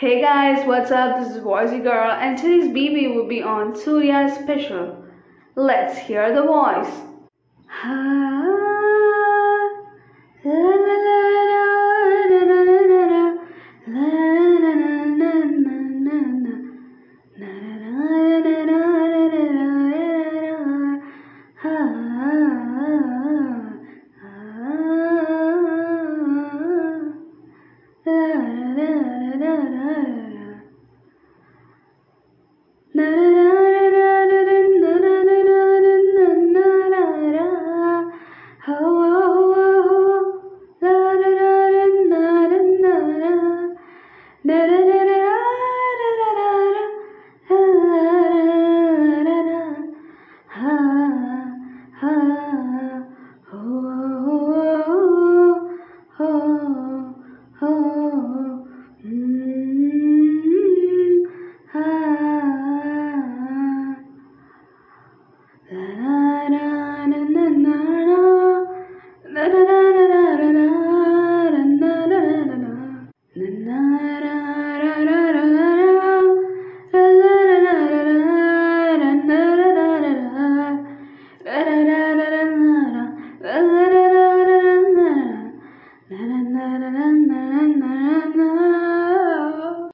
Hey guys, what's up? This is Voicey Girl, and today's BB will be on Surya Special. Let's hear the voice. na na na na.